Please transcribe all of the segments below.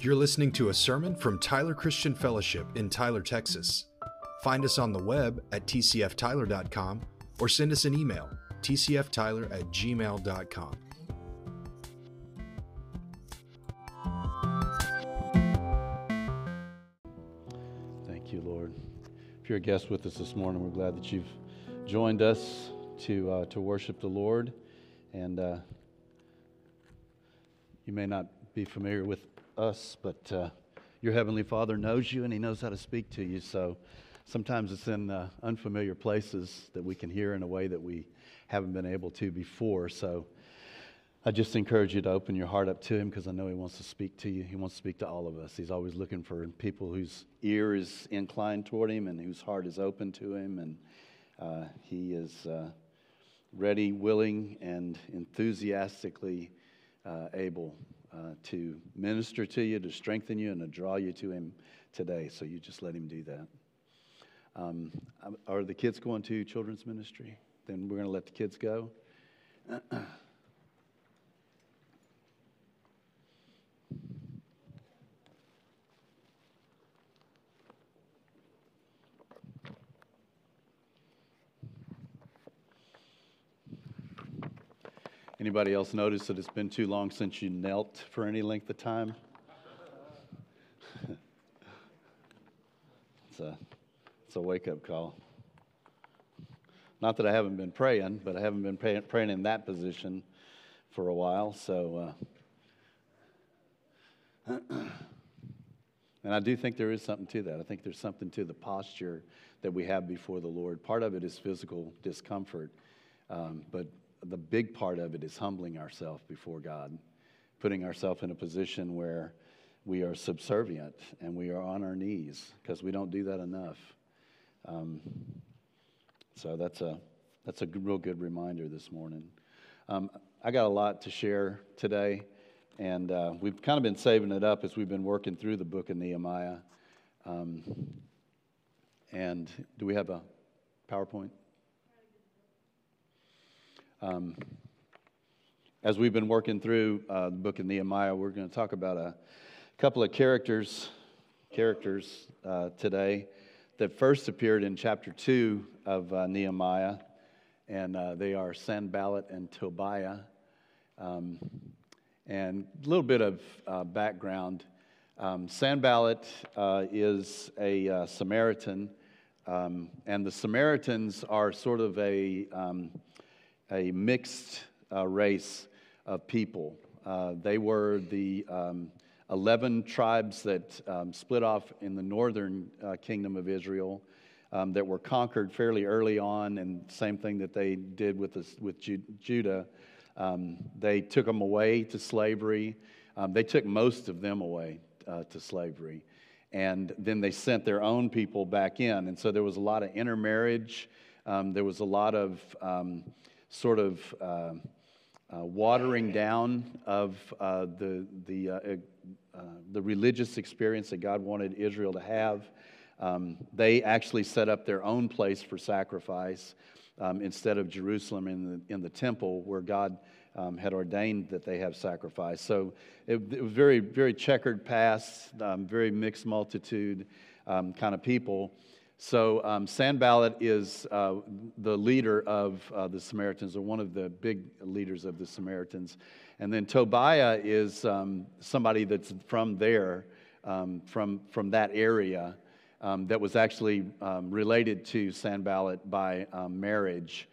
You're listening to a sermon from Tyler Christian Fellowship in Tyler, Texas. Find us on the web at tcftyler.com or send us an email, tcftyler at gmail.com. Thank you, Lord. If you're a guest with us this morning, we're glad that you've joined us to, uh, to worship the Lord. And uh, you may not be familiar with us, but uh, your Heavenly Father knows you and He knows how to speak to you. So sometimes it's in uh, unfamiliar places that we can hear in a way that we haven't been able to before. So I just encourage you to open your heart up to Him because I know He wants to speak to you. He wants to speak to all of us. He's always looking for people whose ear is inclined toward Him and whose heart is open to Him. And uh, He is uh, ready, willing, and enthusiastically uh, able uh, to minister to you, to strengthen you, and to draw you to Him today. So you just let Him do that. Um, are the kids going to children's ministry? Then we're going to let the kids go. Anybody else notice that it's been too long since you knelt for any length of time? it's a, it's a wake up call. Not that I haven't been praying, but I haven't been pray, praying in that position for a while. So, uh, and I do think there is something to that. I think there's something to the posture that we have before the Lord. Part of it is physical discomfort, um, but the big part of it is humbling ourselves before God, putting ourselves in a position where we are subservient and we are on our knees because we don't do that enough. Um, so that's a that's a real good reminder this morning. Um, I got a lot to share today, and uh, we've kind of been saving it up as we've been working through the book of Nehemiah. Um, and do we have a PowerPoint? Um, as we've been working through uh, the book of Nehemiah, we're going to talk about a couple of characters characters uh, today that first appeared in chapter 2 of uh, Nehemiah, and uh, they are Sanballat and Tobiah. Um, and a little bit of uh, background. Um, Sanballat uh, is a Samaritan, um, and the Samaritans are sort of a um, a mixed uh, race of people. Uh, they were the um, 11 tribes that um, split off in the northern uh, kingdom of Israel um, that were conquered fairly early on, and same thing that they did with, with Ju- Judah. Um, they took them away to slavery. Um, they took most of them away uh, to slavery. And then they sent their own people back in. And so there was a lot of intermarriage. Um, there was a lot of sort of uh, uh, watering down of uh, the, the, uh, uh, the religious experience that God wanted Israel to have. Um, they actually set up their own place for sacrifice um, instead of Jerusalem in the, in the temple where God um, had ordained that they have sacrifice. So it, it was very, very checkered past, um, very mixed multitude um, kind of people. So um, Sanballat is uh, the leader of uh, the Samaritans, or one of the big leaders of the Samaritans. And then Tobiah is um, somebody that's from there, um, from, from that area, um, that was actually um, related to Sanballat by um, marriage.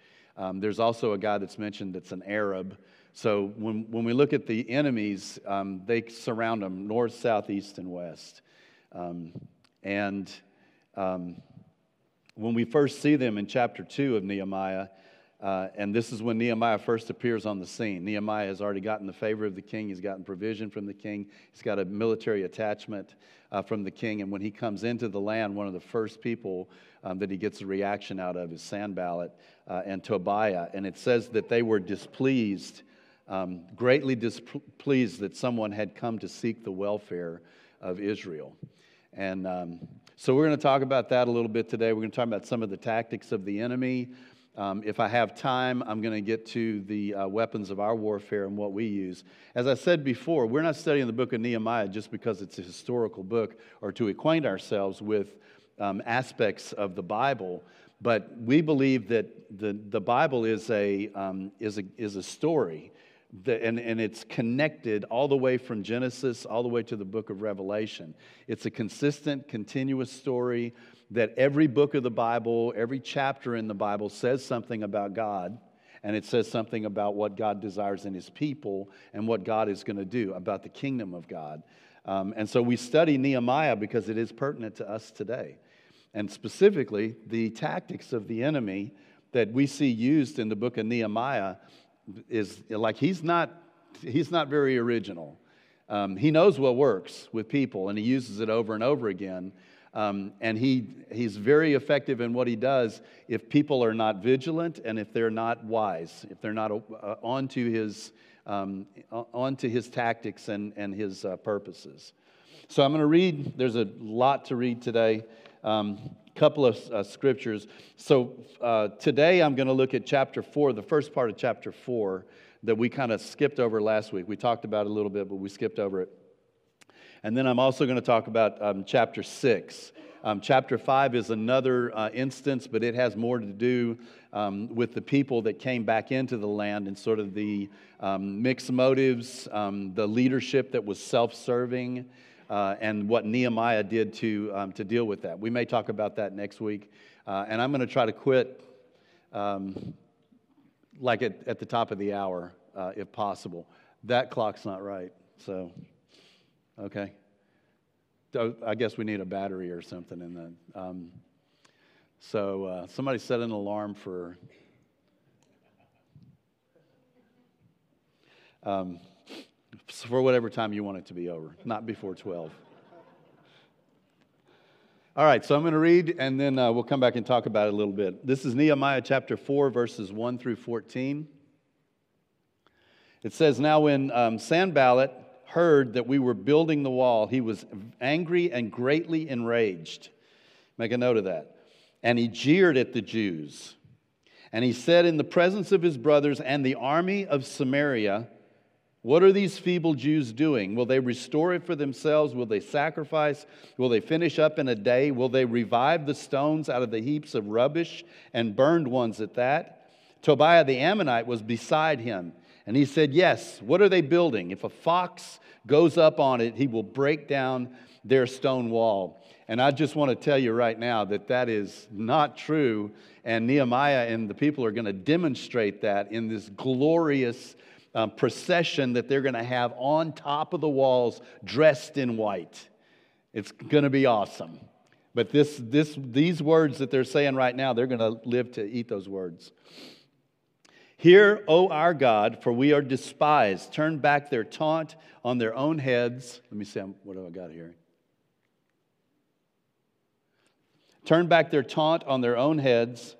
there's also a guy that's mentioned that's an Arab. So when, when we look at the enemies, they surround them north, south, east, and west. and when we first see them in chapter 2 of Nehemiah, uh, and this is when Nehemiah first appears on the scene. Nehemiah has already gotten the favor of the king. He's gotten provision from the king. He's got a military attachment uh, from the king. And when he comes into the land, one of the first people um, that he gets a reaction out of is Sanballat uh, and Tobiah. And it says that they were displeased, um, greatly displeased that someone had come to seek the welfare of Israel. And um, so we're going to talk about that a little bit today. We're going to talk about some of the tactics of the enemy. Um, if I have time, I'm going to get to the uh, weapons of our warfare and what we use. As I said before, we're not studying the book of Nehemiah just because it's a historical book or to acquaint ourselves with um, aspects of the Bible, but we believe that the, the Bible is a, um, is a, is a story. The, and, and it's connected all the way from Genesis all the way to the book of Revelation. It's a consistent, continuous story that every book of the Bible, every chapter in the Bible says something about God, and it says something about what God desires in his people and what God is going to do about the kingdom of God. Um, and so we study Nehemiah because it is pertinent to us today. And specifically, the tactics of the enemy that we see used in the book of Nehemiah is like he's not, he's not very original. Um, he knows what works with people and he uses it over and over again. Um, and he, he's very effective in what he does if people are not vigilant and if they're not wise, if they're not uh, onto, his, um, onto his tactics and, and his uh, purposes. So I'm going to read, there's a lot to read today. Um, couple of uh, scriptures. So uh, today I'm going to look at chapter 4, the first part of chapter 4 that we kind of skipped over last week. We talked about it a little bit, but we skipped over it. And then I'm also going to talk about um, chapter 6. Um, chapter 5 is another uh, instance, but it has more to do um, with the people that came back into the land and sort of the um, mixed motives, um, the leadership that was self serving, uh, and what Nehemiah did to, um, to deal with that. We may talk about that next week. Uh, and I'm going to try to quit um, like at, at the top of the hour, uh, if possible. That clock's not right, so. Okay. I guess we need a battery or something in that. Um, so uh, somebody set an alarm for. Um, for whatever time you want it to be over, not before 12. All right, so I'm going to read and then uh, we'll come back and talk about it a little bit. This is Nehemiah chapter 4, verses 1 through 14. It says, Now when um, Sanballat heard that we were building the wall, he was angry and greatly enraged. Make a note of that. And he jeered at the Jews. And he said in the presence of his brothers and the army of Samaria, What are these feeble Jews doing? Will they restore it for themselves? Will they sacrifice? Will they finish up in a day? Will they revive the stones out of the heaps of rubbish and burned ones at that? Tobiah the Ammonite was beside him and he said, Yes, what are they building? If a fox goes up on it, he will break down their stone wall. And I just want to tell you right now that that is not true. And Nehemiah and the people are going to demonstrate that in this glorious um, procession that they're going to have on top of the walls, dressed in white. It's going to be awesome. But this, this, these words that they're saying right now, they're going to live to eat those words. Hear, O our God, for we are despised. Turn back their taunt on their own heads. Let me see, what have I got here? Turn back their taunt on their own heads.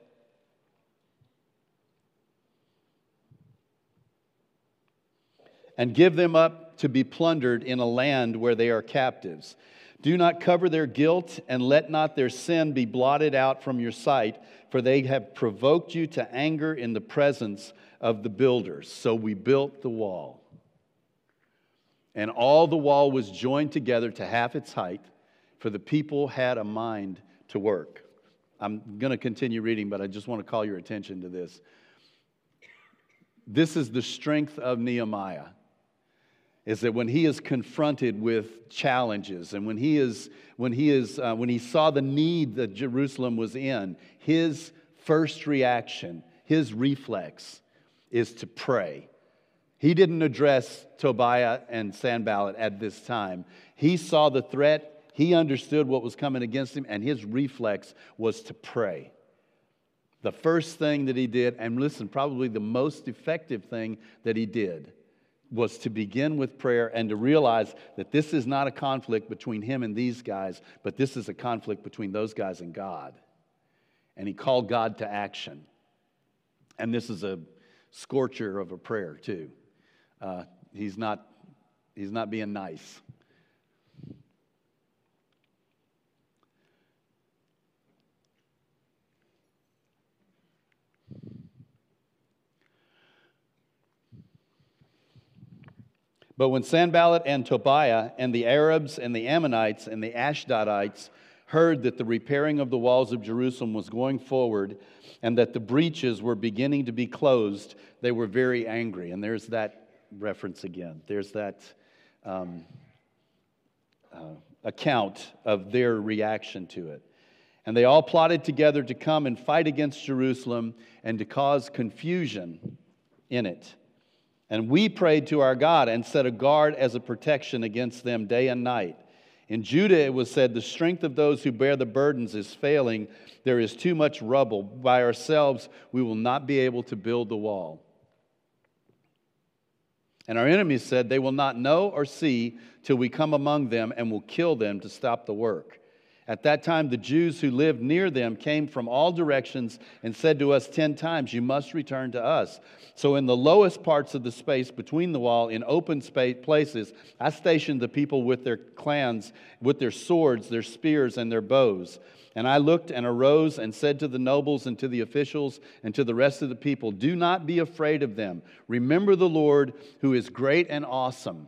And give them up to be plundered in a land where they are captives. Do not cover their guilt, and let not their sin be blotted out from your sight, for they have provoked you to anger in the presence of the builders. So we built the wall. And all the wall was joined together to half its height, for the people had a mind to work. I'm going to continue reading, but I just want to call your attention to this. This is the strength of Nehemiah is that when he is confronted with challenges and when he is when he is uh, when he saw the need that jerusalem was in his first reaction his reflex is to pray. He didn't address tobiah and sanballat at this time. He saw the threat he understood what was coming against him and his reflex was to pray. The first thing that he did and listen probably the most effective thing that he did was to begin with prayer and to realize that this is not a conflict between him and these guys, but this is a conflict between those guys and God. And he called God to action. And this is a scorcher of a prayer, too. Uh, he's, not, he's not being nice. But when Sanballat and Tobiah and the Arabs and the Ammonites and the Ashdodites heard that the repairing of the walls of Jerusalem was going forward and that the breaches were beginning to be closed, they were very angry. And there's that reference again. There's that um, uh, account of their reaction to it. And they all plotted together to come and fight against Jerusalem and to cause confusion in it. And we prayed to our God and set a guard as a protection against them day and night. In Judah, it was said, The strength of those who bear the burdens is failing. There is too much rubble. By ourselves, we will not be able to build the wall. And our enemies said, They will not know or see till we come among them and will kill them to stop the work. At that time, the Jews who lived near them came from all directions and said to us ten times, You must return to us. So, in the lowest parts of the space between the wall, in open space places, I stationed the people with their clans, with their swords, their spears, and their bows. And I looked and arose and said to the nobles and to the officials and to the rest of the people, Do not be afraid of them. Remember the Lord, who is great and awesome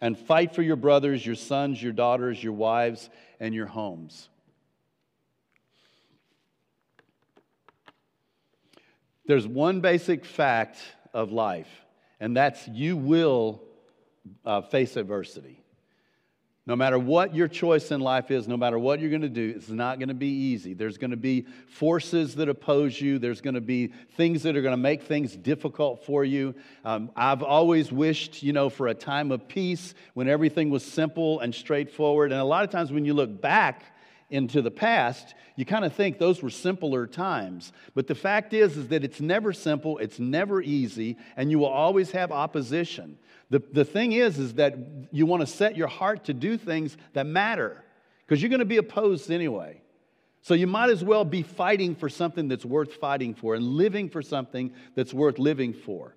and fight for your brothers, your sons, your daughters, your wives, and your homes. There's one basic fact of life, and that's you will uh, face adversity. No matter what your choice in life is, no matter what you're going to do, it's not going to be easy. There's going to be forces that oppose you. There's going to be things that are going to make things difficult for you. Um, I've always wished, you know, for a time of peace when everything was simple and straightforward. And a lot of times when you look back, into the past, you kind of think those were simpler times. But the fact is, is that it's never simple, it's never easy, and you will always have opposition. The, the thing is, is that you want to set your heart to do things that matter because you're going to be opposed anyway. So you might as well be fighting for something that's worth fighting for and living for something that's worth living for.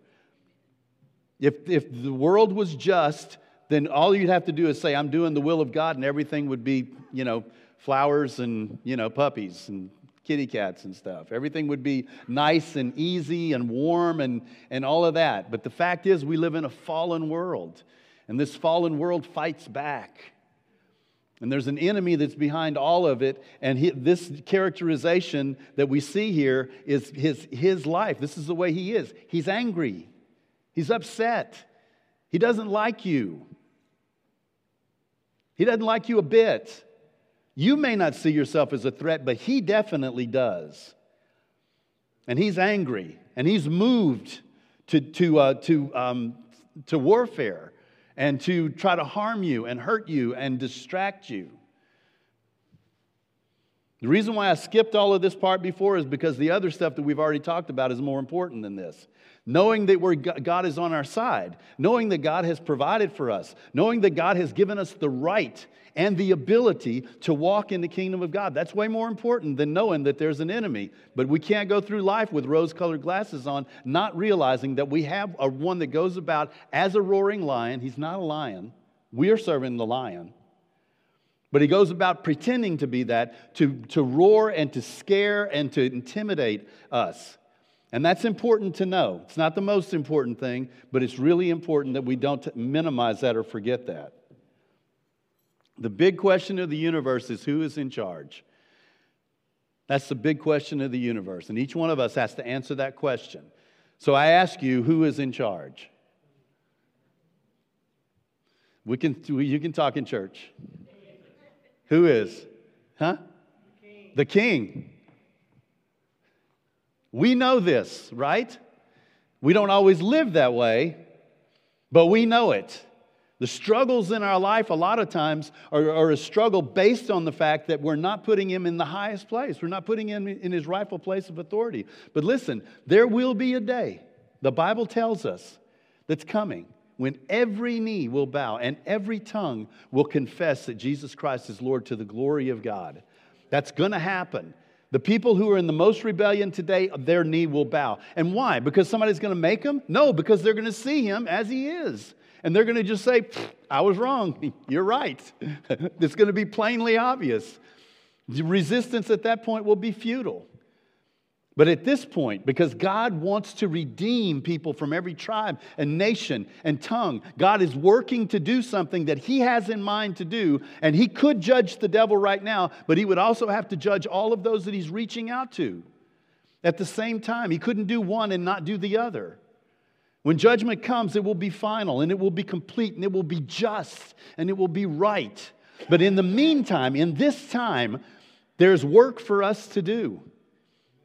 If, if the world was just, then all you'd have to do is say, I'm doing the will of God, and everything would be, you know, flowers and, you know, puppies and kitty cats and stuff. Everything would be nice and easy and warm and, and all of that. But the fact is, we live in a fallen world, and this fallen world fights back. And there's an enemy that's behind all of it. And he, this characterization that we see here is his, his life. This is the way he is. He's angry, he's upset, he doesn't like you. He doesn't like you a bit. You may not see yourself as a threat, but he definitely does. And he's angry and he's moved to, to, uh, to, um, to warfare and to try to harm you and hurt you and distract you. The reason why I skipped all of this part before is because the other stuff that we've already talked about is more important than this. Knowing that we're, God is on our side, knowing that God has provided for us, knowing that God has given us the right and the ability to walk in the kingdom of God. That's way more important than knowing that there's an enemy. But we can't go through life with rose colored glasses on, not realizing that we have a one that goes about as a roaring lion. He's not a lion, we are serving the lion. But he goes about pretending to be that, to, to roar and to scare and to intimidate us. And that's important to know. It's not the most important thing, but it's really important that we don't minimize that or forget that. The big question of the universe is who is in charge? That's the big question of the universe. And each one of us has to answer that question. So I ask you, who is in charge? We can, you can talk in church. Who is? Huh? The king. the king. We know this, right? We don't always live that way, but we know it. The struggles in our life, a lot of times, are, are, a struggle based on the fact that we're not putting him in the highest place. We're not putting him in his rightful place of authority. But listen, there will be a day, the Bible tells us, that's coming when every knee will bow and every tongue will confess that Jesus Christ is Lord to the glory of God. That's going to happen. The people who are in the most rebellion today, their knee will bow. And why? Because somebody's going to make them? No, because they're going to see him as he is. And they're going to just say, I was wrong. You're right. it's going to be plainly obvious. The resistance at that point will be futile. But at this point, because God wants to redeem people from every tribe and nation and tongue, God is working to do something that He has in mind to do. And He could judge the devil right now, but He would also have to judge all of those that He's reaching out to at the same time. He couldn't do one and not do the other. When judgment comes, it will be final and it will be complete and it will be just and it will be right. But in the meantime, in this time, there's work for us to do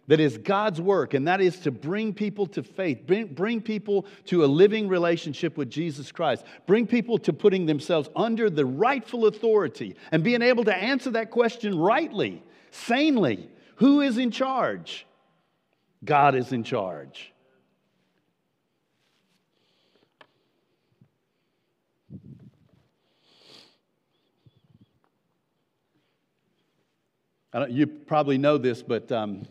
that is God's work, and that is to bring people to faith, bring, bring people to a living relationship with Jesus Christ, bring people to putting themselves under the rightful authority and being able to answer that question rightly, sanely. Who is in charge? God is in charge. you probably know this, but um,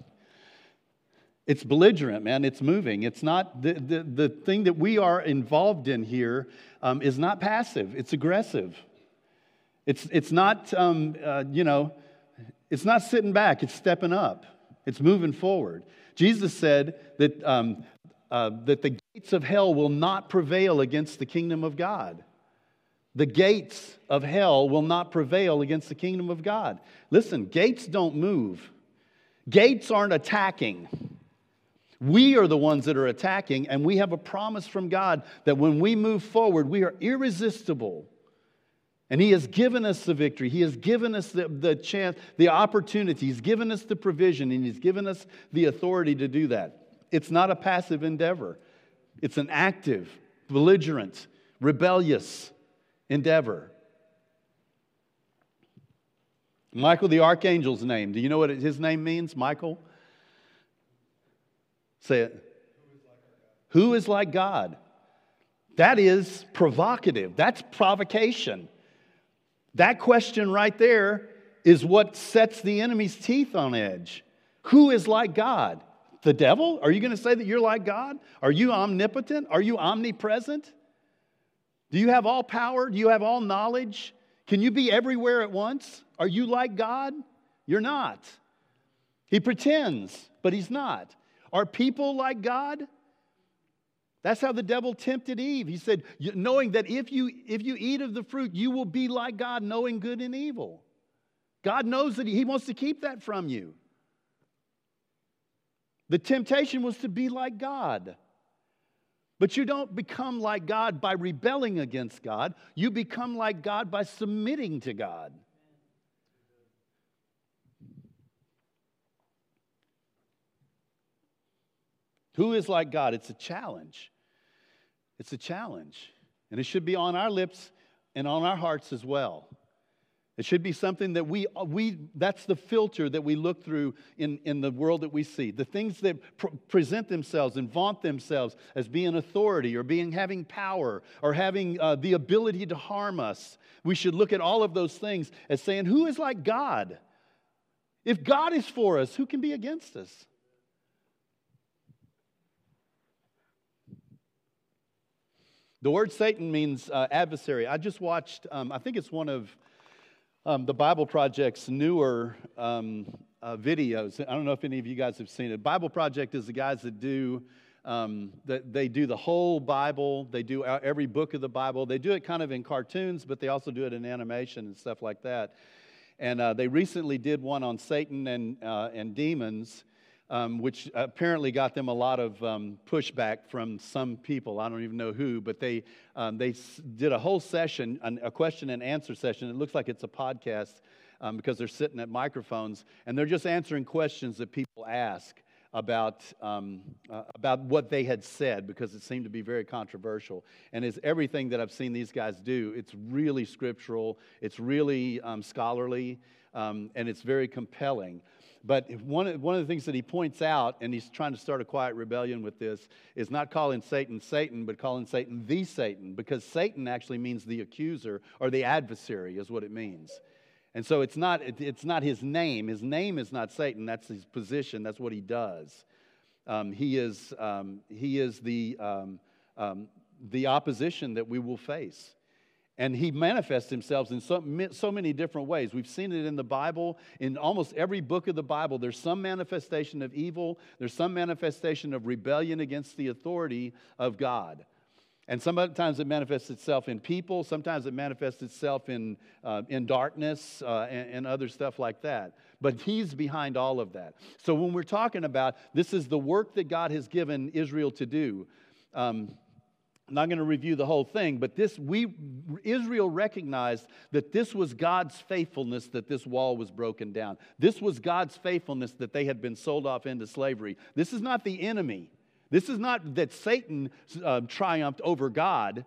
it's belligerent, man. It's moving. It's not the, the, the thing that we are involved in here um, is not passive, it's aggressive. It's, it's not, um, uh, you know, it's not sitting back, it's stepping up, it's moving forward. Jesus said that, um, uh, that the gates of hell will not prevail against the kingdom of God. The gates of hell will not prevail against the kingdom of God. Listen, gates don't move, gates aren't attacking. We are the ones that are attacking, and we have a promise from God that when we move forward, we are irresistible. And He has given us the victory. He has given us the, the chance, the opportunity. He's given us the provision, and He's given us the authority to do that. It's not a passive endeavor, it's an active, belligerent, rebellious endeavor. Michael the archangel's name. Do you know what his name means, Michael? Say it. Who is like God? That is provocative. That's provocation. That question right there is what sets the enemy's teeth on edge. Who is like God? The devil? Are you going to say that you're like God? Are you omnipotent? Are you omnipresent? Do you have all power? Do you have all knowledge? Can you be everywhere at once? Are you like God? You're not. He pretends, but he's not. Are people like God? That's how the devil tempted Eve. He said, knowing that if you, if you eat of the fruit, you will be like God, knowing good and evil. God knows that He wants to keep that from you. The temptation was to be like God. But you don't become like God by rebelling against God. You become like God by submitting to God. Who is like God? It's a challenge. It's a challenge. And it should be on our lips and on our hearts as well. It should be something that we, we that's the filter that we look through in, in the world that we see. The things that pr- present themselves and vaunt themselves as being authority or being having power or having uh, the ability to harm us. We should look at all of those things as saying, Who is like God? If God is for us, who can be against us? The word Satan means uh, adversary. I just watched, um, I think it's one of um, the Bible Project's newer um, uh, videos. I don't know if any of you guys have seen it. Bible Project is the guys that do. Um, that they do the whole Bible, they do every book of the Bible. They do it kind of in cartoons, but they also do it in animation and stuff like that. And uh, they recently did one on Satan and, uh, and demons um, which apparently got them a lot of um, pushback from some people. I don't even know who, but they, um, they did a whole session, a question and answer session. It looks like it's a podcast um, because they're sitting at microphones and they're just answering questions that people ask about, um, uh, about what they had said because it seemed to be very controversial. And as everything that I've seen these guys do, it's really scriptural, it's really um, scholarly, and it's very compelling. But one, one of the things that he points out, and he's trying to start a quiet rebellion with this, is not calling Satan Satan, but calling Satan the Satan, because Satan actually means the accuser or the adversary, is what it means. And so it's not, it's not his name. His name is not Satan, that's his position, that's what he does. Um, he, is, um, he is the, um, um the opposition that we will face. And he manifests himself in so, so many different ways. We've seen it in the Bible. In almost every book of the Bible, there's some manifestation of evil, there's some manifestation of rebellion against the authority of God. And sometimes it manifests itself in people, sometimes it manifests itself in, uh, in darkness uh, and, and other stuff like that. But he's behind all of that. So when we're talking about this is the work that God has given Israel to do, um, I'm not going to review the whole thing, but this we Israel recognized that this was God's faithfulness that this wall was broken down. This was God's faithfulness that they had been sold off into slavery. This is not the enemy. This is not that Satan uh, triumphed over God.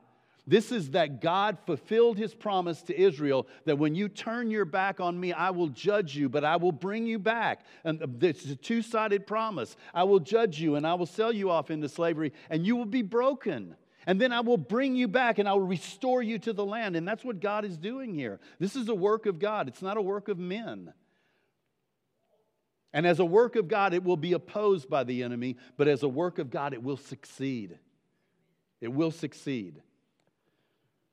This is that God fulfilled his promise to Israel that when you turn your back on me, I will judge you, but I will bring you back. And it's a two sided promise. I will judge you and I will sell you off into slavery, and you will be broken. And then I will bring you back and I will restore you to the land. And that's what God is doing here. This is a work of God, it's not a work of men. And as a work of God, it will be opposed by the enemy, but as a work of God, it will succeed. It will succeed.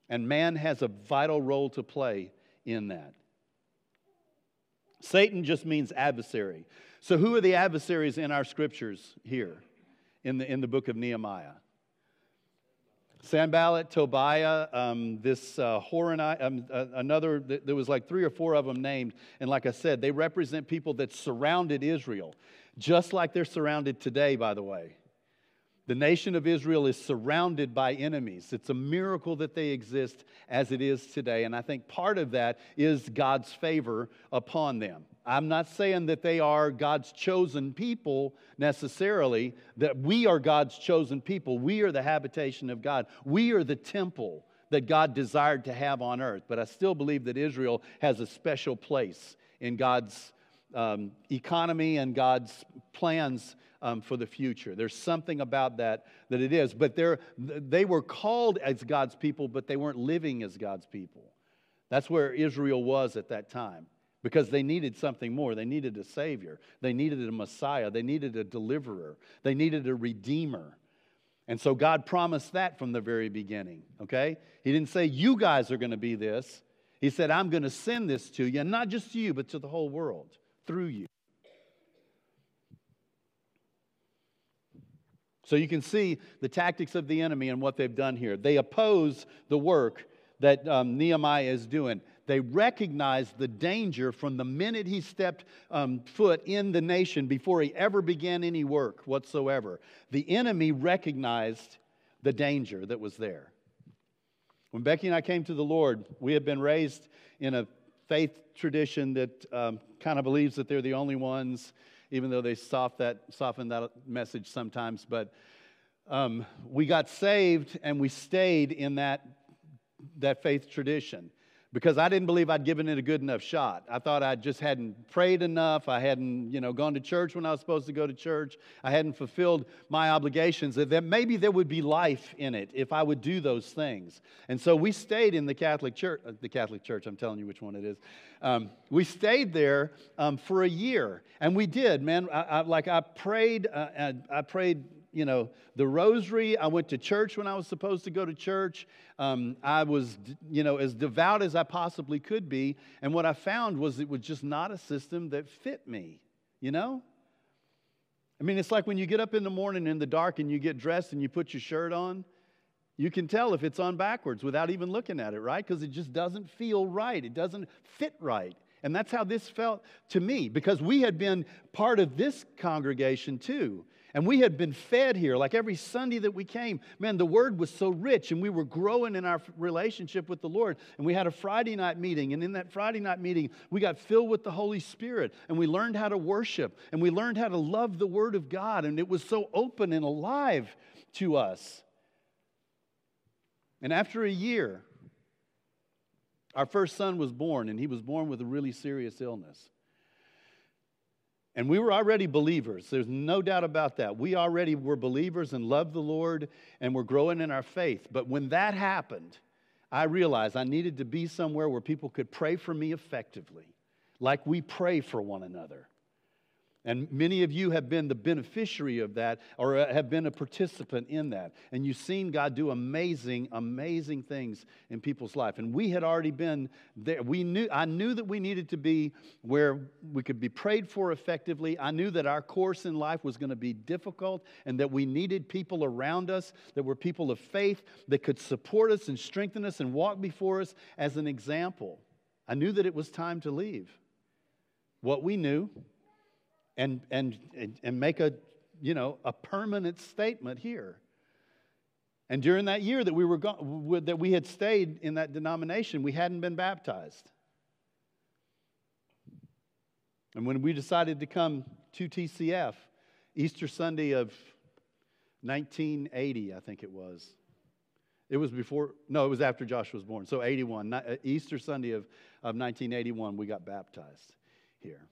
And man has a vital role to play in that. Satan just means adversary. So, who are the adversaries in our scriptures here in the, in the book of Nehemiah? Sanballat, Tobiah, um, this uh, Horonite, um, uh, another, there was like three or four of them named. And like I said, they represent people that surrounded Israel, just like they're surrounded today, by the way. The nation of Israel is surrounded by enemies. It's a miracle that they exist as it is today. And I think part of that is God's favor upon them. I'm not saying that they are God's chosen people necessarily, that we are God's chosen people. We are the habitation of God. We are the temple that God desired to have on earth. But I still believe that Israel has a special place in God's um, economy and God's plans um, for the future. There's something about that that it is. But they were called as God's people, but they weren't living as God's people. That's where Israel was at that time because they needed something more. They needed a Savior, they needed a Messiah, they needed a deliverer, they needed a Redeemer. And so God promised that from the very beginning, okay? He didn't say, You guys are going to be this. He said, I'm going to send this to you, and not just to you, but to the whole world through you. So you can see the tactics of the enemy and what they've done here. They oppose the work that um, Nehemiah is doing they recognized the danger from the minute he stepped um, foot in the nation before he ever began any work whatsoever. The enemy recognized the danger that was there. When Becky and I came to the Lord, we had been raised in a faith tradition that um, kind of believes that they're the only ones, even though they soft that, soften that message sometimes. But um, we got saved and we stayed in that, that faith tradition because I didn't believe I'd given it a good enough shot. I thought I just hadn't prayed enough. I hadn't, you know, gone to church when I was supposed to go to church. I hadn't fulfilled my obligations. That maybe there would be life in it if I would do those things. And so we stayed in the Catholic Church. Uh, the Catholic Church. I'm telling you which one it is. Um, we stayed there um, for a year, and we did, man. I, I, like I prayed. Uh, I prayed you know, the rosary. I went to church when I was supposed to go to church. Um, I was, you know, as devout as I possibly could be. And what I found was it was just not a system that fit me, you know? I mean, it's like when you get up in the morning in the dark and you get dressed and you put your shirt on. You can tell if it's on backwards without even looking at it, right? Because it just doesn't feel right. It doesn't fit right. And that's how this felt to me because we had been part of this congregation too. And we had been fed here, like every Sunday that we came. Man, the word was so rich, and we were growing in our relationship with the Lord. And we had a Friday night meeting, and in that Friday night meeting, we got filled with the Holy Spirit, and we learned how to worship, and we learned how to love the Word of God, and it was so open and alive to us. And after a year, our first son was born, and he was born with a really serious illness. And we were already believers. There's no doubt about that. We already were believers and loved the Lord and were growing in our faith. But when that happened, I realized I needed to be somewhere where people could pray for me effectively, like we pray for one another. And many of you have been the beneficiary of that or uh, have been a participant in that. And you've seen God do amazing, amazing things in people's life. And we had already been there. We knew, I knew that we needed to be where we could be prayed for effectively. I knew that our course in life was going to be difficult and that we needed people around us that were people of faith that could support us and strengthen us and walk before us as an example. I knew that it was time to leave. What we knew and, and, and make a, you know, a permanent statement here. And during that year that we, were go- that we had stayed in that denomination, we hadn't been baptized. And when we decided to come to TCF, Easter Sunday of 1980, I think it was. It was before, no, it was after Josh was born. So 81, uh, Easter Sunday of, of 1981, we got baptized here.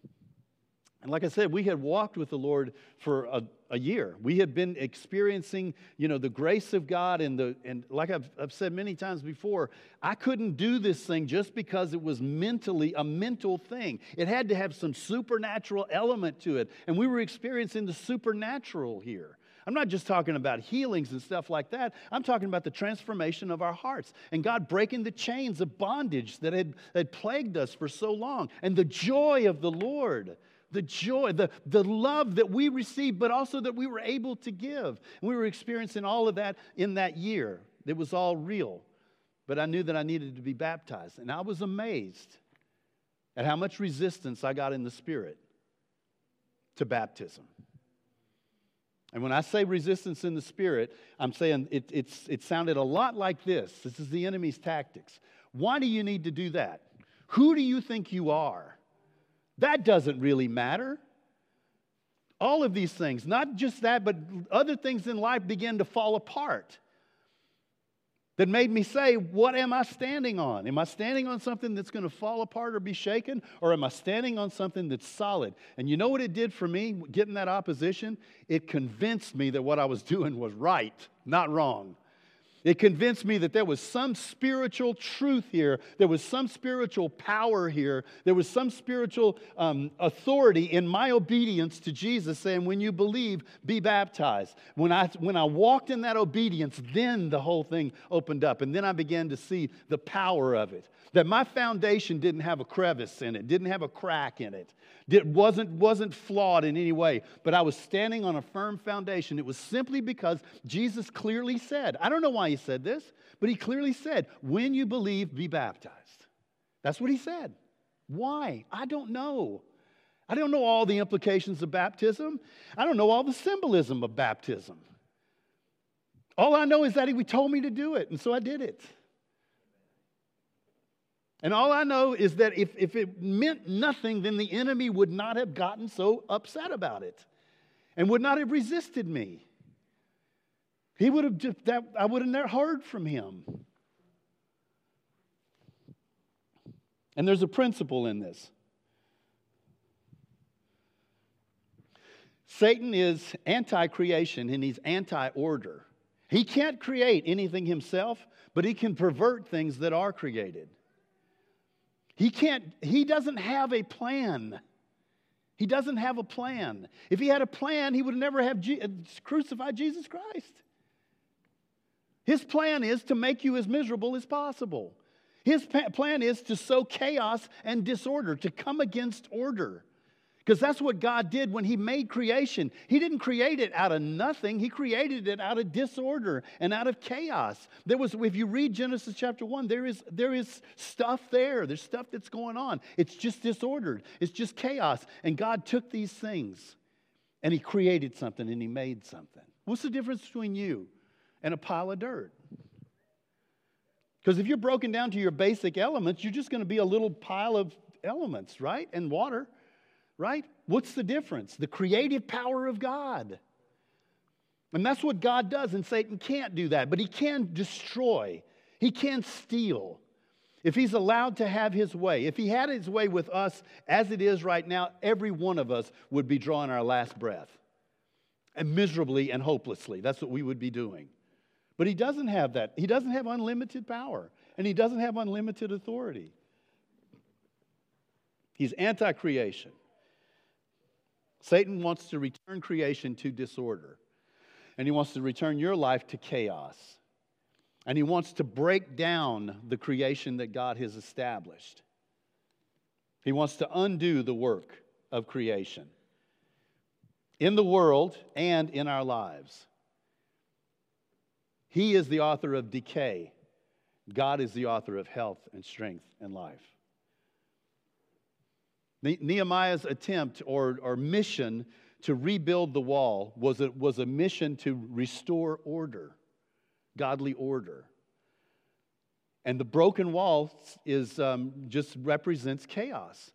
And like I said, we had walked with the Lord for a, a, year. We had been experiencing, you know, the grace of God and the and like I've, I've said many times before, I couldn't do this thing just because it was mentally a mental thing. It had to have some supernatural element to it. And we were experiencing the supernatural here. I'm not just talking about healings and stuff like that. I'm talking about the transformation of our hearts and God breaking the chains of bondage that had, had plagued us for so long and the joy of the Lord the joy, the, the love that we received, but also that we were able to give. And we were experiencing all of that in that year. It was all real. But I knew that I needed to be baptized. And I was amazed at how much resistance I got in the Spirit to baptism. And when I say resistance in the Spirit, I'm saying it, it's, it sounded a lot like this. This is the enemy's tactics. Why do you need to do that? Who do you think you are? That doesn't really matter. All of these things, not just that, but other things in life begin to fall apart. That made me say, What am I standing on? Am I standing on something that's going to fall apart or be shaken? Or am I standing on something that's solid? And you know what it did for me, getting that opposition? It convinced me that what I was doing was right, not wrong. It convinced me that there was some spiritual truth here. There was some spiritual power here. There was some spiritual um, authority in my obedience to Jesus saying, when you believe, be baptized. When I, when I walked in that obedience, then the whole thing opened up. And then I began to see the power of it. That my foundation didn't have a crevice in it, didn't have a crack in it, it wasn't, wasn't flawed in any way, but I was standing on a firm foundation. It was simply because Jesus clearly said, I don't know why he said this, but he clearly said, when you believe, be baptized. That's what he said. Why? I don't know. I don't know all the implications of baptism. I don't know all the symbolism of baptism. All I know is that he told me to do it, and so I did it. And all I know is that if, if it meant nothing, then the enemy would not have gotten so upset about it and would not have resisted me. He would have just, that, I would have never heard from him. And there's a principle in this. Satan is anti creation and he's anti order. He can't create anything himself, but he can pervert things that are created. He can't, he doesn't have a plan. He doesn't have a plan. If he had a plan, he would never have Je- uh, crucified Jesus Christ. His plan is to make you as miserable as possible. His plan is to sow chaos and disorder, to come against order. Because that's what God did when He made creation. He didn't create it out of nothing, He created it out of disorder and out of chaos. There was, if you read Genesis chapter 1, there is, there is stuff there. There's stuff that's going on. It's just disordered, it's just chaos. And God took these things and He created something and He made something. What's the difference between you and a pile of dirt? Because if you're broken down to your basic elements, you're just going to be a little pile of elements, right? And water right? What's the difference? The creative power of God. And that's what God does, and Satan can't do that, but he can destroy, he can steal. If he's allowed to have his way, if he had his way with us as it is right now, every one of us would be drawing our last breath. And miserably and hopelessly. That's what we would be doing. But he doesn't have that. He doesn't have unlimited power, and he doesn't have unlimited authority. He's anti creation. Satan wants to return creation to disorder, and he wants to return your life to chaos. And he wants to break down the creation that God has established. He wants to undo the work of creation in the world and in our lives. He is the author of decay. God is the author of health and strength and life. Nehemiah's attempt or, or mission to rebuild the wall was a, was a mission to restore order, godly order. And the broken wall is, um, just represents chaos.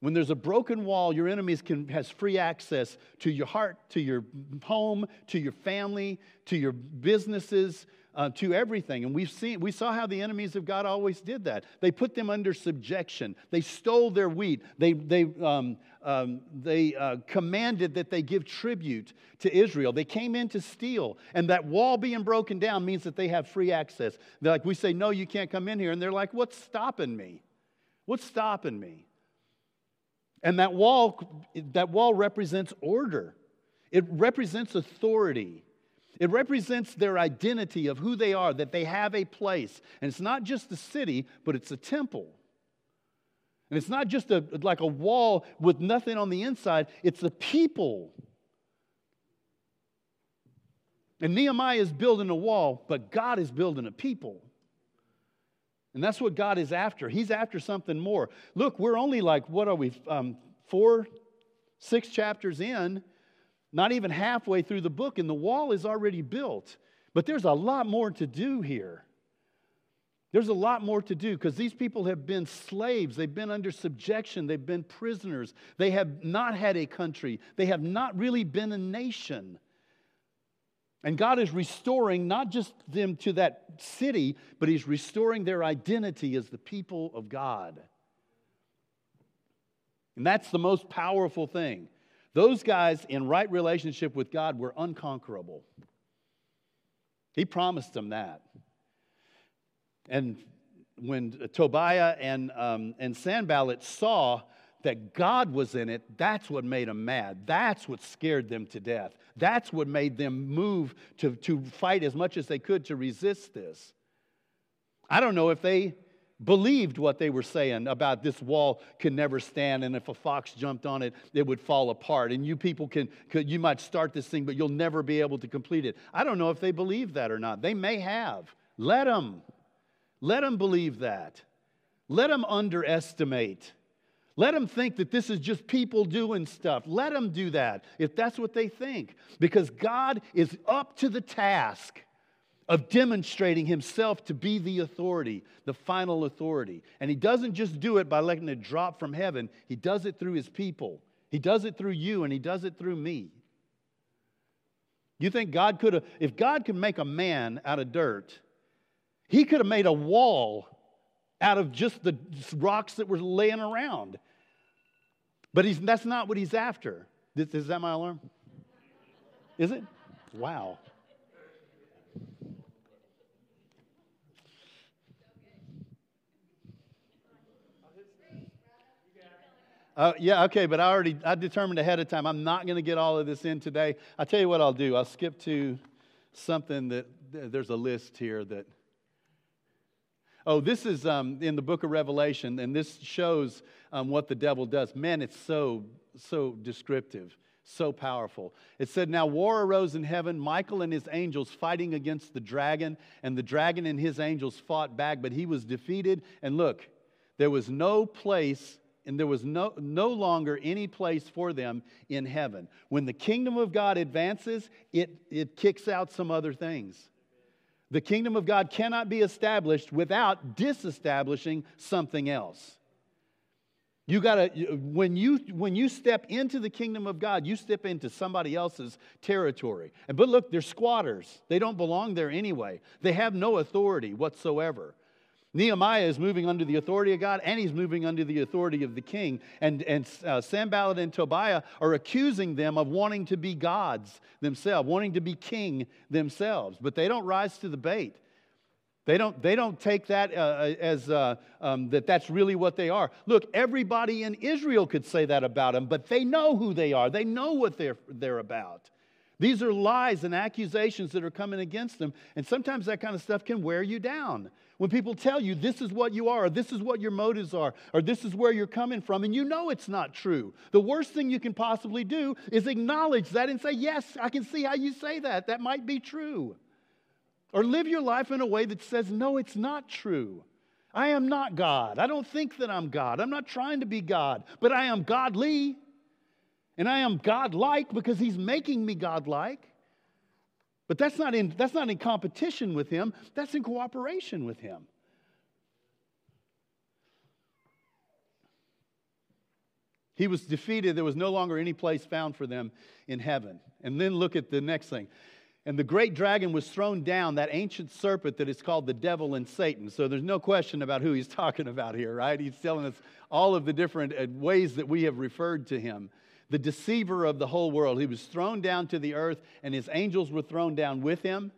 When there's a broken wall, your enemies can has free access to your heart, to your home, to your family, to your businesses, uh, to everything. And we've seen, we saw how the enemies of God always did that. They put them under subjection. They stole their wheat. They, they, um, um, they uh, commanded that they give tribute to Israel. They came in to steal. And that wall being broken down means that they have free access. They're like, we say, no, you can't come in here. And they're like, what's stopping me? What's stopping me? And that wall, that wall represents order. It represents authority. It represents their identity of who they are, that they have a place. And it's not just the city, but it's a temple. And it's not just a, like a wall with nothing on the inside, it's a people. And Nehemiah is building a wall, but God is building a people. And that's what God is after. He's after something more. Look, we're only like, what are we, um, four, six chapters in not even halfway through the book, and the wall is already built. But there's a lot more to do here. There's a lot more to do because these people have been slaves. They've been under subjection. They've been prisoners. They have not had a country. They have not really been a nation. And God is restoring not just them to that city, but He's restoring their identity as the people of God. And that's the most powerful thing. Those guys in right relationship with God were unconquerable. He promised them that. And when Tobiah and, um, and Sanballat saw that God was in it, that's what made them mad. That's what scared them to death. That's what made them move to, to fight as much as they could to resist this. I don't know if they believed what they were saying about this wall can never stand and if a fox jumped on it it would fall apart and you people can could, you might start this thing but you'll never be able to complete it i don't know if they believe that or not they may have let them let them believe that let them underestimate let them think that this is just people doing stuff. Let them do that if that's what they think. Because God is up to the task of demonstrating himself to be the authority, the final authority. And he doesn't just do it by letting it drop from heaven, he does it through his people. He does it through you, and he does it through me. You think God could have, if God could make a man out of dirt, he could have made a wall out of just the rocks that were laying around. But he's, that's not what he's after. Is, is that my alarm? Is it? Wow. Uh, yeah, okay, but I already I determined ahead of time I'm not going to get all of this in today. I'll tell you what I'll do. I'll skip to something that there's a list here that. Oh, this is um, in the book of Revelation, and this shows um, what the devil does. Man, it's so so descriptive, so powerful. It said, "Now war arose in heaven. Michael and his angels fighting against the dragon, and the dragon and his angels fought back, but he was defeated. And look, there was no place." and there was no, no longer any place for them in heaven. When the kingdom of God advances, it, it kicks out some other things. The kingdom of God cannot be established without disestablishing something else. You gotta, when you, when you step into the kingdom of God, you step into somebody else's territory. And, but look, they're squatters. They don't belong there anyway. They have no authority whatsoever. Nehemiah is moving under the authority of God and he's moving under the authority of the king. And, and uh, Sanballat and Tobiah are accusing them of wanting to be gods themselves, wanting to be king themselves. But they don't rise to the bait. They don't, they don't take that uh, uh, as uh, um, that that's really what they are. Look, everybody in Israel could say that about them, but they know who they are. They know what they're, they're about. These are lies and accusations that are coming against them. And sometimes that kind of stuff can wear you down. When people tell you this is what you are, or this is what your motives are, or this is where you're coming from, and you know it's not true, the worst thing you can possibly do is acknowledge that and say, Yes, I can see how you say that. That might be true. Or live your life in a way that says, No, it's not true. I am not God. I don't think that I'm God. I'm not trying to be God, but I am godly. And I am God-like because He's making me God-like. But that's not, in, that's not in competition with Him, that's in cooperation with Him. He was defeated. There was no longer any place found for them in heaven. And then look at the next thing. And the great dragon was thrown down, that ancient serpent that is called the devil and Satan. So there's no question about who he's talking about here, right? He's telling us all of the different uh, ways that we have referred to him. The deceiver of the whole world. He was thrown down to the earth, and his angels were thrown down with him.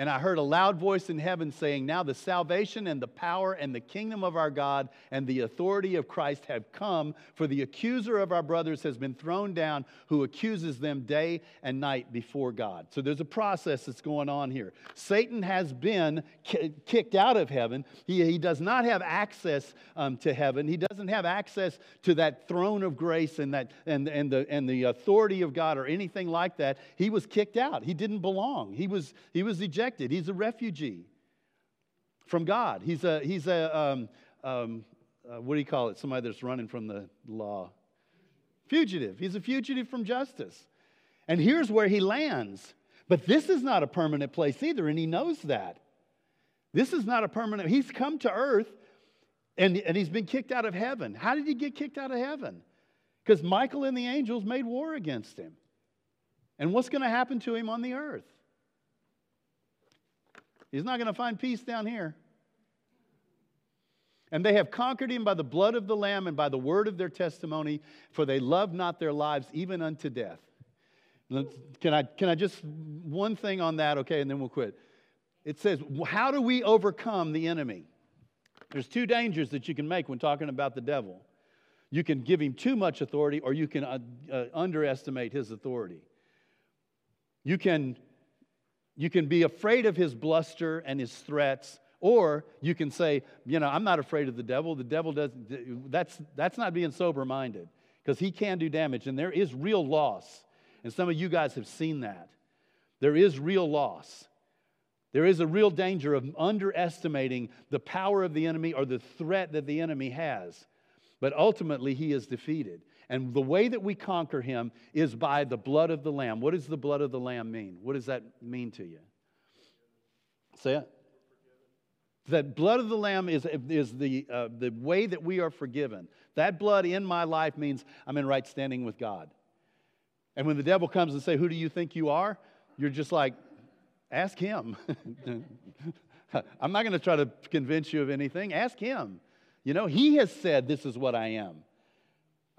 And I heard a loud voice in heaven saying, Now the salvation and the power and the kingdom of our God and the authority of Christ have come, for the accuser of our brothers has been thrown down, who accuses them day and night before God. So there's a process that's going on here. Satan has been ki- kicked out of heaven. He, he does not have access um, to heaven, he doesn't have access to that throne of grace and, that, and, and, the, and the authority of God or anything like that. He was kicked out, he didn't belong, he was, he was ejected rejected. He's a refugee from God. He's a, he's a um, um, uh, what do you call it? Somebody that's running from the law. Fugitive. He's a fugitive from justice. And here's where he lands. But this is not a permanent place either, and he knows that. This is not a permanent, he's come to earth and, and he's been kicked out of heaven. How did he get kicked out of heaven? Because Michael and the angels made war against him. And what's going to happen to him on the earth? He's not going to find peace down here. And they have conquered him by the blood of the Lamb and by the word of their testimony, for they love not their lives even unto death. Can I, can I just, one thing on that, okay, and then we'll quit. It says, How do we overcome the enemy? There's two dangers that you can make when talking about the devil. You can give him too much authority, or you can uh, uh, underestimate his authority. You can you can be afraid of his bluster and his threats, or you can say, you know, I'm not afraid of the devil. The devil doesn't, that's, that's not being sober minded because he can do damage and there is real loss. And some of you guys have seen that. There is real loss. There is a real danger of underestimating the power of the enemy or the threat that the enemy has. But ultimately, he is defeated. And the way that we conquer him is by the blood of the Lamb. What does the blood of the Lamb mean? What does that mean to you? Say it. That blood of the Lamb is, is the, uh, the way that we are forgiven. That blood in my life means I'm in right standing with God. And when the devil comes and say, "Who do you think you are?" You're just like, "Ask him." I'm not going to try to convince you of anything. Ask him. You know, he has said, "This is what I am."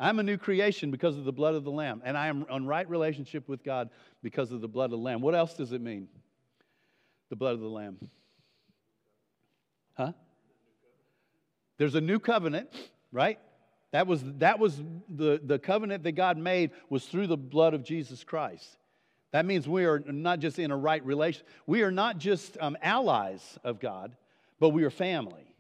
I'm a new creation because of the blood of the Lamb, and I am on right relationship with God because of the blood of the Lamb. What else does it mean? The blood of the Lamb. Huh? There's a new covenant, right? That was, that was the, the covenant that God made was through the blood of Jesus Christ. That means we are not just in a right relation. We are not just um, allies of God, but we are family.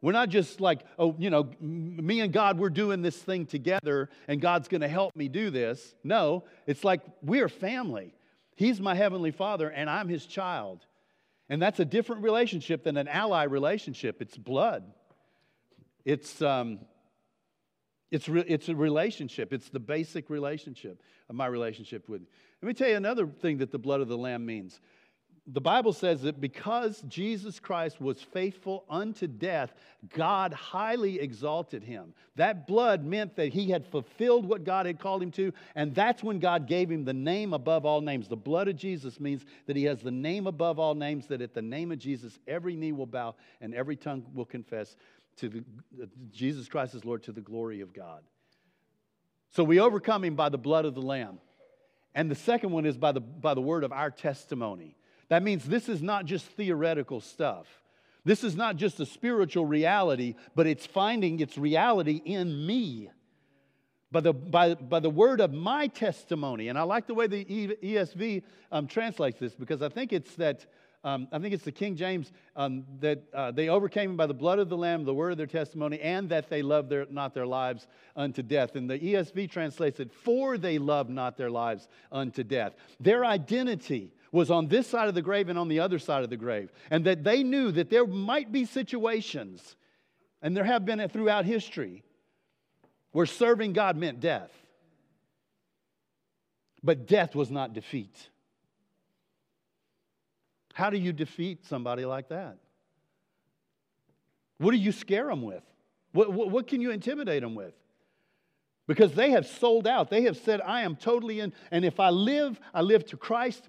We're not just like, oh, you know, me and God, we're doing this thing together and God's going to help me do this. No, it's like we're family. He's my heavenly father and I'm his child. And that's a different relationship than an ally relationship. It's blood. It's, um, it's, re- it's a relationship. It's the basic relationship of my relationship with you. Let me tell you another thing that the blood of the Lamb means the Bible says that because Jesus Christ was faithful unto death, God highly exalted him. That blood meant that he had fulfilled what God had called him to, and that's when God gave him the name above all names. The blood of Jesus means that he has the name above all names, that at the name of Jesus, every knee will bow and every tongue will confess to the, uh, Jesus Christ is Lord to the glory of God. So we overcome him by the blood of the Lamb. And the second one is by the, by the word of our testimony. That means this is not just theoretical stuff. This is not just a spiritual reality, but it's finding its reality in me by the, by, by the word of my testimony. And I like the way the ESV um, translates this because I think it's that. Um, I think it's the King James um, that uh, they overcame by the blood of the Lamb, the word of their testimony, and that they loved their, not their lives unto death. And the ESV translates it, for they loved not their lives unto death. Their identity was on this side of the grave and on the other side of the grave. And that they knew that there might be situations, and there have been throughout history, where serving God meant death. But death was not defeat. How do you defeat somebody like that? What do you scare them with? What, what, what, can you intimidate them with? Because they have sold out. They have said, I am totally in, and if I live, I live to Christ.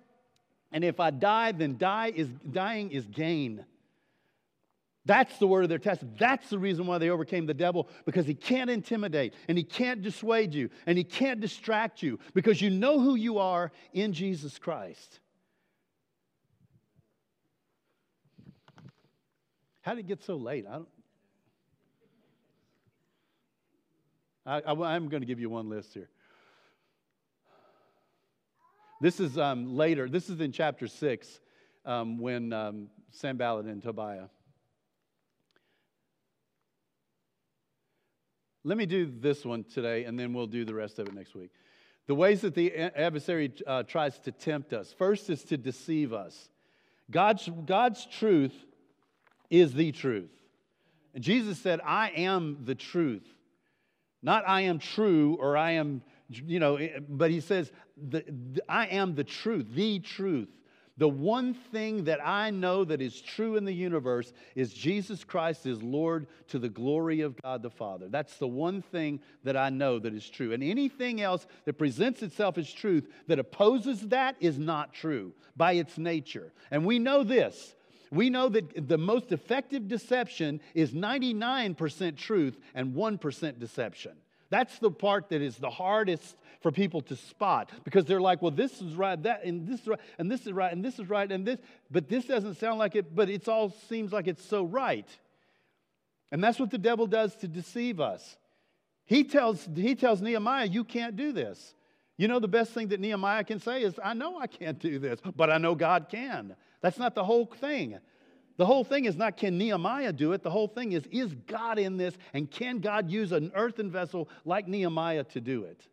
And if I die, then die is, dying is gain. That's the word of their test. That's the reason why they overcame the devil because he can't intimidate and he can't dissuade you and he can't distract you because you know who you are in Jesus Christ. How did it get so late? I don't. I, I, I'm going to give you one list here. This is um, later. This is in chapter 6 um, when um, Sanballat and Tobiah. Let me do this one today, and then we'll do the rest of it next week. The ways that the adversary uh, tries to tempt us first is to deceive us. God's, God's truth is the truth. And Jesus said, I am the truth. Not I am true or I am you know, eh, but he says, the, the, I am the truth, the truth. The one thing that I know that is true in the universe is Jesus Christ is Lord to the glory of God the Father. That's the one thing that I know that is true. And anything else that presents itself as truth that opposes that is not true by its nature. And we know this. We know that the most effective deception is 99% truth and 1% deception. That's the part that is the hardest for people to spot because they're like, well, this is right, that, and this is right, and this is right, and this is right, and this, but this doesn't sound like it, but it all seems like it's so right. And that's what the devil does to deceive us. He tells, he tells Nehemiah, you can't do this. You know, the best thing that Nehemiah can say is, I know I can't do this, but I know God can. That's not the whole thing. The whole thing is not can Nehemiah do it? The whole thing is is God in this and can God use an earthen vessel like Nehemiah to do it?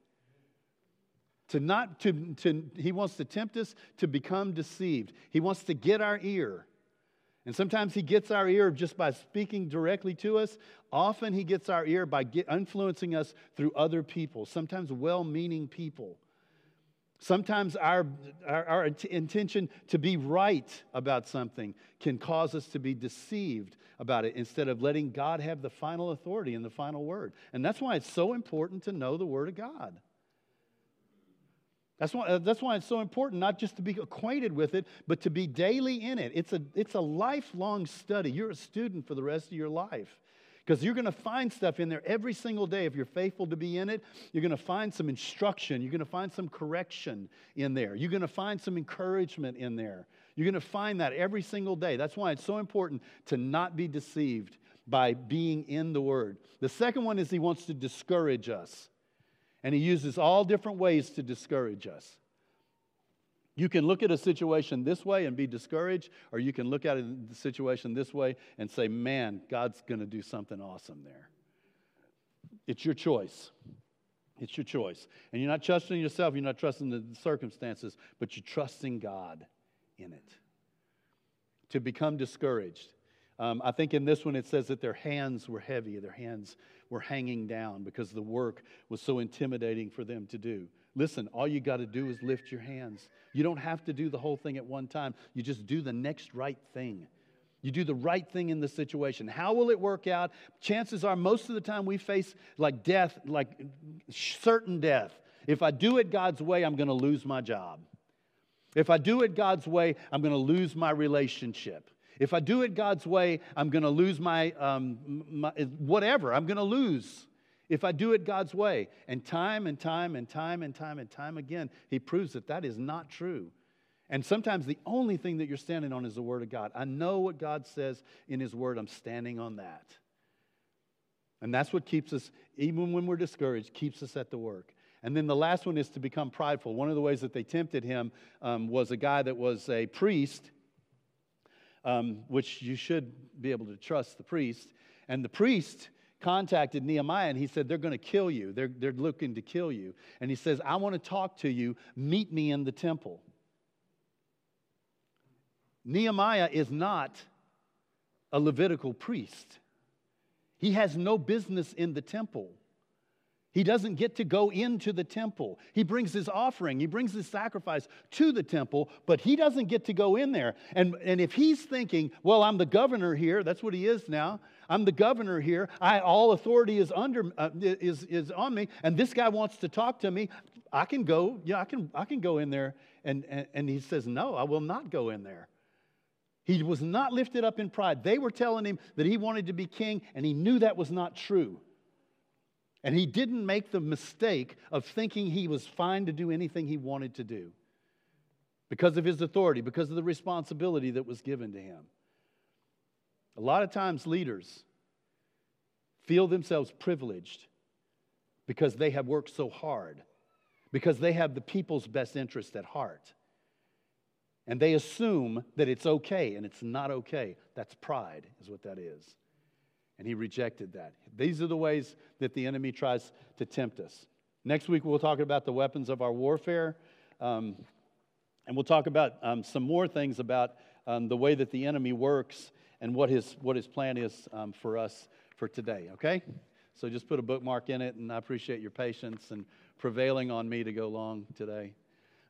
To not to, to he wants to tempt us to become deceived. He wants to get our ear. And sometimes he gets our ear just by speaking directly to us. Often he gets our ear by get, influencing us through other people, sometimes well meaning people. Sometimes our, our, our, intention to be right about something can cause us to be deceived about it instead of letting God have the final authority and the final word. And that's why it's so important to know the Word of God. That's why, uh, that's why it's so important not just to be acquainted with it, but to be daily in it. It's a, it's a lifelong study. You're a student for the rest of your life. Because you're going to find stuff in there every single day. If you're faithful to be in it, you're going to find some instruction. You're going to find some correction in there. You're going to find some encouragement in there. You're going to find that every single day. That's why it's so important to not be deceived by being in the Word. The second one is he wants to discourage us. And he uses all different ways to discourage us. You can look at a situation this way and be discouraged, or you can look at the situation this way and say, man, God's going to do something awesome there. It's your choice. It's your choice. And you're not trusting yourself, you're not trusting the circumstances, but you're trusting God in it. To become discouraged. Um, I think in this one it says that their hands were heavy, their hands were hanging down because the work was so intimidating for them to do. Listen, all you got to do is lift your hands. You don't have to do the whole thing at one time. You just do the next right thing. You do the right thing in the situation. How will it work out? Chances are, most of the time, we face like death, like certain death. If I do it God's way, I'm going to lose my job. If I do it God's way, I'm going to lose my relationship. If I do it God's way, I'm going to lose my, um, my whatever. I'm going to lose if I do it God's way. And time and time and time and time and time again, he proves that that is not true. And sometimes the only thing that you're standing on is the Word of God. I know what God says in His Word, I'm standing on that. And that's what keeps us, even when we're discouraged, keeps us at the work. And then the last one is to become prideful. One of the ways that they tempted him um, was a guy that was a priest, um, which you should be able to trust the priest. And the priest contacted Nehemiah and he said, They're going to kill you. They're, they're looking to kill you. And he says, I want to talk to you. Meet me in the temple. Nehemiah is not a Levitical priest, he has no business in the temple. He doesn't get to go into the temple. He brings his offering, he brings his sacrifice to the temple, but he doesn't get to go in there. And, and if he's thinking, well, I'm the governor here, that's what he is now. I'm the governor here. I, all authority is under uh, is, is on me, and this guy wants to talk to me. I can go, yeah, I can, I can go in there. And, and, and he says, No, I will not go in there. He was not lifted up in pride. They were telling him that he wanted to be king, and he knew that was not true. And he didn't make the mistake of thinking he was fine to do anything he wanted to do because of his authority, because of the responsibility that was given to him. A lot of times, leaders feel themselves privileged because they have worked so hard, because they have the people's best interest at heart. And they assume that it's okay, and it's not okay. That's pride, is what that is. And he rejected that. These are the ways that the enemy tries to tempt us. Next week, we'll talk about the weapons of our warfare. Um, and we'll talk about um, some more things about um, the way that the enemy works and what his, what his plan is um, for us for today, okay? So just put a bookmark in it, and I appreciate your patience and prevailing on me to go long today.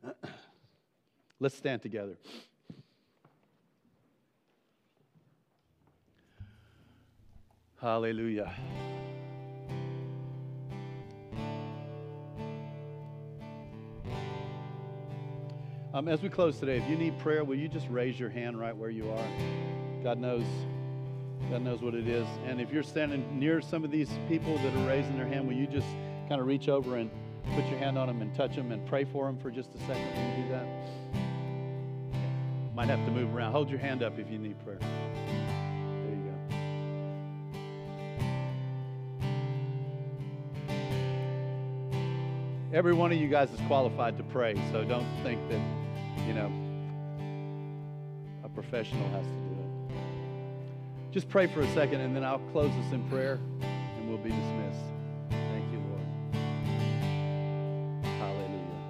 Let's stand together. Hallelujah. Um, as we close today, if you need prayer, will you just raise your hand right where you are? God knows. God knows what it is. And if you're standing near some of these people that are raising their hand, will you just kind of reach over and put your hand on them and touch them and pray for them for just a second when you do that? Might have to move around. Hold your hand up if you need prayer. There you go. Every one of you guys is qualified to pray, so don't think that, you know, a professional has to. Just pray for a second, and then I'll close us in prayer, and we'll be dismissed. Thank you, Lord. Hallelujah.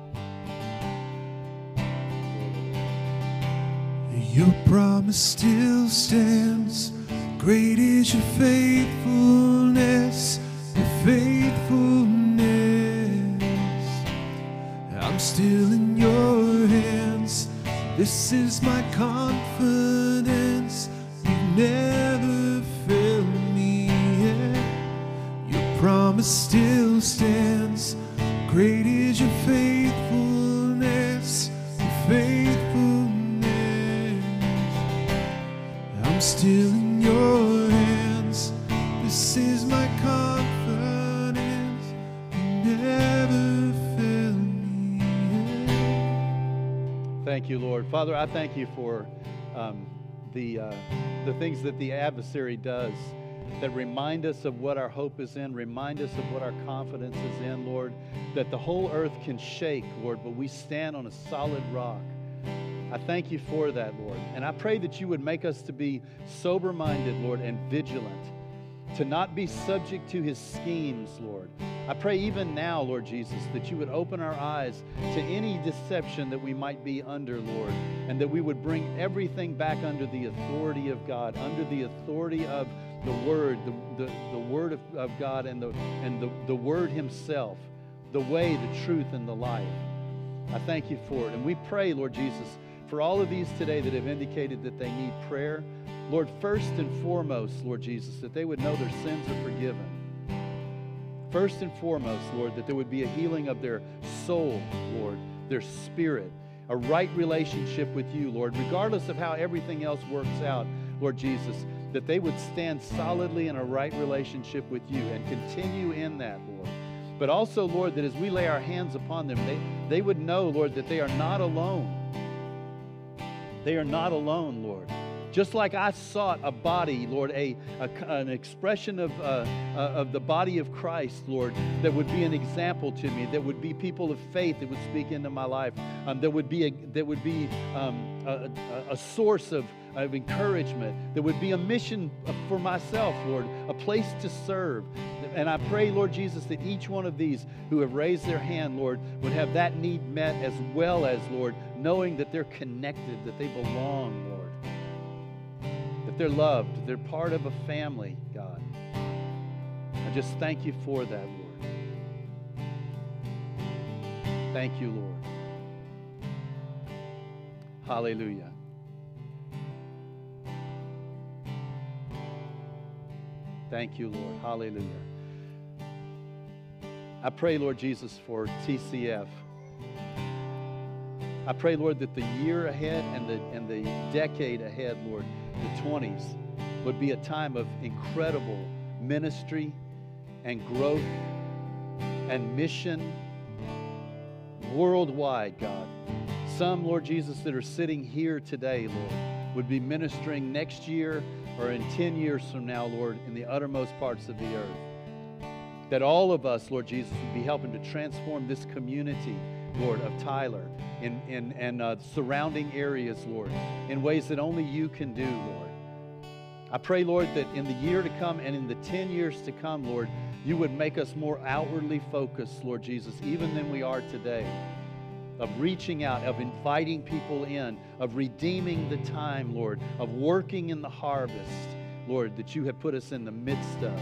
Your promise still stands. Great is your faithfulness, your faithfulness. I'm still in your hands. This is my confidence. Promise still stands. Great is your faithfulness. Your faithfulness. I'm still in your hands. This is my confidence. You never fail me. Thank you, Lord. Father, I thank you for um, the, uh, the things that the adversary does that remind us of what our hope is in, remind us of what our confidence is in, Lord, that the whole earth can shake, Lord, but we stand on a solid rock. I thank you for that, Lord. And I pray that you would make us to be sober minded, Lord, and vigilant, to not be subject to his schemes, Lord. I pray even now, Lord Jesus, that you would open our eyes to any deception that we might be under, Lord, and that we would bring everything back under the authority of God, under the authority of the Word, the, the, the Word of, of God and, the, and the, the Word Himself, the way, the truth, and the life. I thank you for it. And we pray, Lord Jesus, for all of these today that have indicated that they need prayer. Lord, first and foremost, Lord Jesus, that they would know their sins are forgiven. First and foremost, Lord, that there would be a healing of their soul, Lord, their spirit, a right relationship with you, Lord, regardless of how everything else works out, Lord Jesus, that they would stand solidly in a right relationship with you and continue in that, Lord. But also, Lord, that as we lay our hands upon them, they, they would know, Lord, that they are not alone. They are not alone, Lord. Just like I sought a body, Lord, a, a an expression of, uh, uh, of the body of Christ, Lord, that would be an example to me, that would be people of faith that would speak into my life, um, that would be a, that would be um, a, a source of, of encouragement, that would be a mission for myself, Lord, a place to serve. And I pray, Lord Jesus, that each one of these who have raised their hand, Lord, would have that need met as well as, Lord, knowing that they're connected, that they belong, Lord that they're loved, they're part of a family, God. I just thank you for that, Lord. Thank you, Lord. Hallelujah. Thank you, Lord. Hallelujah. I pray, Lord Jesus, for TCF. I pray, Lord, that the year ahead and the, and the decade ahead, Lord, the 20s would be a time of incredible ministry and growth and mission worldwide, God. Some, Lord Jesus, that are sitting here today, Lord, would be ministering next year or in 10 years from now, Lord, in the uttermost parts of the earth. That all of us, Lord Jesus, would be helping to transform this community, Lord, of Tyler in, in, and uh, surrounding areas, Lord, in ways that only you can do, Lord. I pray, Lord, that in the year to come and in the 10 years to come, Lord, you would make us more outwardly focused, Lord Jesus, even than we are today, of reaching out, of inviting people in, of redeeming the time, Lord, of working in the harvest, Lord, that you have put us in the midst of.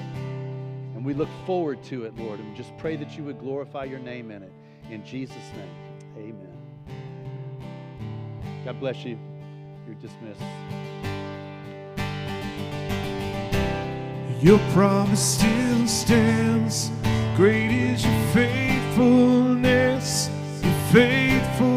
And we look forward to it, Lord, and just pray that you would glorify your name in it. In Jesus' name, amen. God bless you. You're dismissed. Your promise still stands. Great is your faithfulness, your